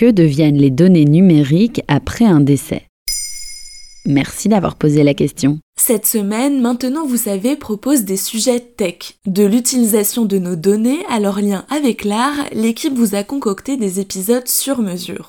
Que deviennent les données numériques après un décès Merci d'avoir posé la question. Cette semaine, Maintenant vous savez propose des sujets tech. De l'utilisation de nos données à leur lien avec l'art, l'équipe vous a concocté des épisodes sur mesure.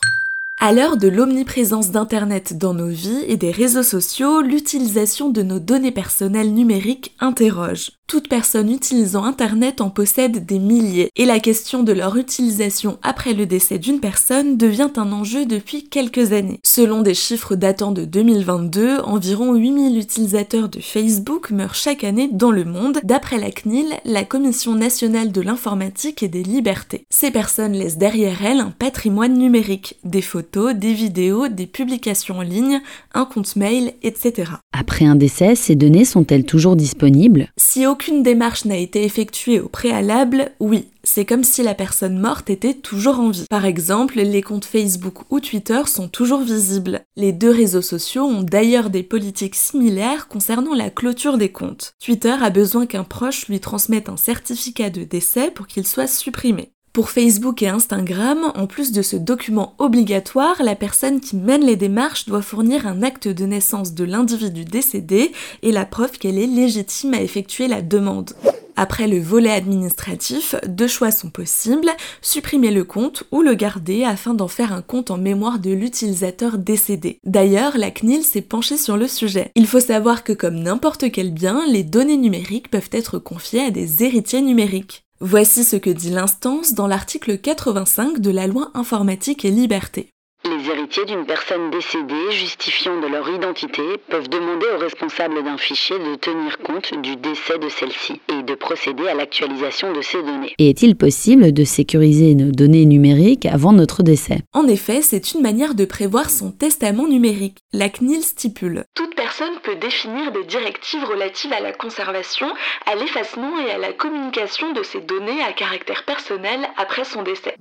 À l'heure de l'omniprésence d'Internet dans nos vies et des réseaux sociaux, l'utilisation de nos données personnelles numériques interroge. Toute personne utilisant Internet en possède des milliers, et la question de leur utilisation après le décès d'une personne devient un enjeu depuis quelques années. Selon des chiffres datant de 2022, environ 8000 utilisateurs de Facebook meurent chaque année dans le monde, d'après la CNIL, la Commission nationale de l'informatique et des libertés. Ces personnes laissent derrière elles un patrimoine numérique, des photos, des vidéos, des publications en ligne, un compte mail, etc. Après un décès, ces données sont-elles toujours disponibles? Si aucune démarche n'a été effectuée au préalable, oui, c'est comme si la personne morte était toujours en vie. Par exemple, les comptes Facebook ou Twitter sont toujours visibles. Les deux réseaux sociaux ont d'ailleurs des politiques similaires concernant la clôture des comptes. Twitter a besoin qu'un proche lui transmette un certificat de décès pour qu'il soit supprimé. Pour Facebook et Instagram, en plus de ce document obligatoire, la personne qui mène les démarches doit fournir un acte de naissance de l'individu décédé et la preuve qu'elle est légitime à effectuer la demande. Après le volet administratif, deux choix sont possibles, supprimer le compte ou le garder afin d'en faire un compte en mémoire de l'utilisateur décédé. D'ailleurs, la CNIL s'est penchée sur le sujet. Il faut savoir que comme n'importe quel bien, les données numériques peuvent être confiées à des héritiers numériques. Voici ce que dit l'instance dans l'article 85 de la loi informatique et liberté. Les héritiers d'une personne décédée justifiant de leur identité peuvent demander au responsable d'un fichier de tenir compte du décès de celle-ci et de procéder à l'actualisation de ces données. Et est-il possible de sécuriser nos données numériques avant notre décès? En effet, c'est une manière de prévoir son testament numérique. La CNIL stipule Toute personne peut définir des directives relatives à la conservation, à l'effacement et à la communication de ces données à caractère personnel après son décès.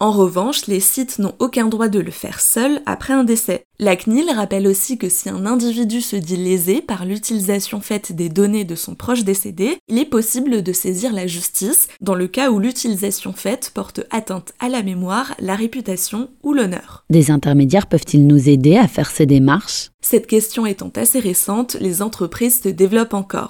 En revanche, les sites n'ont aucun droit de le faire seul après un décès. La CNIL rappelle aussi que si un individu se dit lésé par l'utilisation faite des données de son proche décédé, il est possible de saisir la justice dans le cas où l'utilisation faite porte atteinte à la mémoire, la réputation ou l'honneur. Des intermédiaires peuvent-ils nous aider à faire ces démarches? Cette question étant assez récente, les entreprises se développent encore.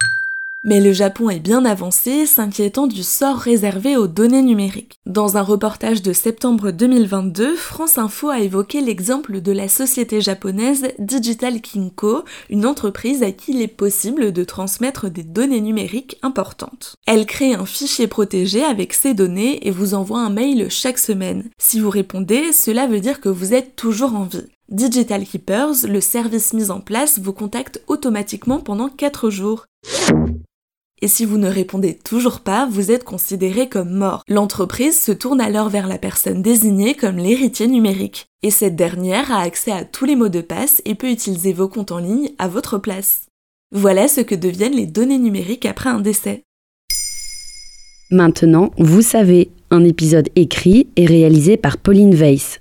Mais le Japon est bien avancé, s'inquiétant du sort réservé aux données numériques. Dans un reportage de septembre 2022, France Info a évoqué l'exemple de la société japonaise Digital Kinko, une entreprise à qui il est possible de transmettre des données numériques importantes. Elle crée un fichier protégé avec ces données et vous envoie un mail chaque semaine. Si vous répondez, cela veut dire que vous êtes toujours en vie. Digital Keepers, le service mis en place, vous contacte automatiquement pendant 4 jours. Et si vous ne répondez toujours pas, vous êtes considéré comme mort. L'entreprise se tourne alors vers la personne désignée comme l'héritier numérique. Et cette dernière a accès à tous les mots de passe et peut utiliser vos comptes en ligne à votre place. Voilà ce que deviennent les données numériques après un décès. Maintenant, vous savez, un épisode écrit et réalisé par Pauline Weiss.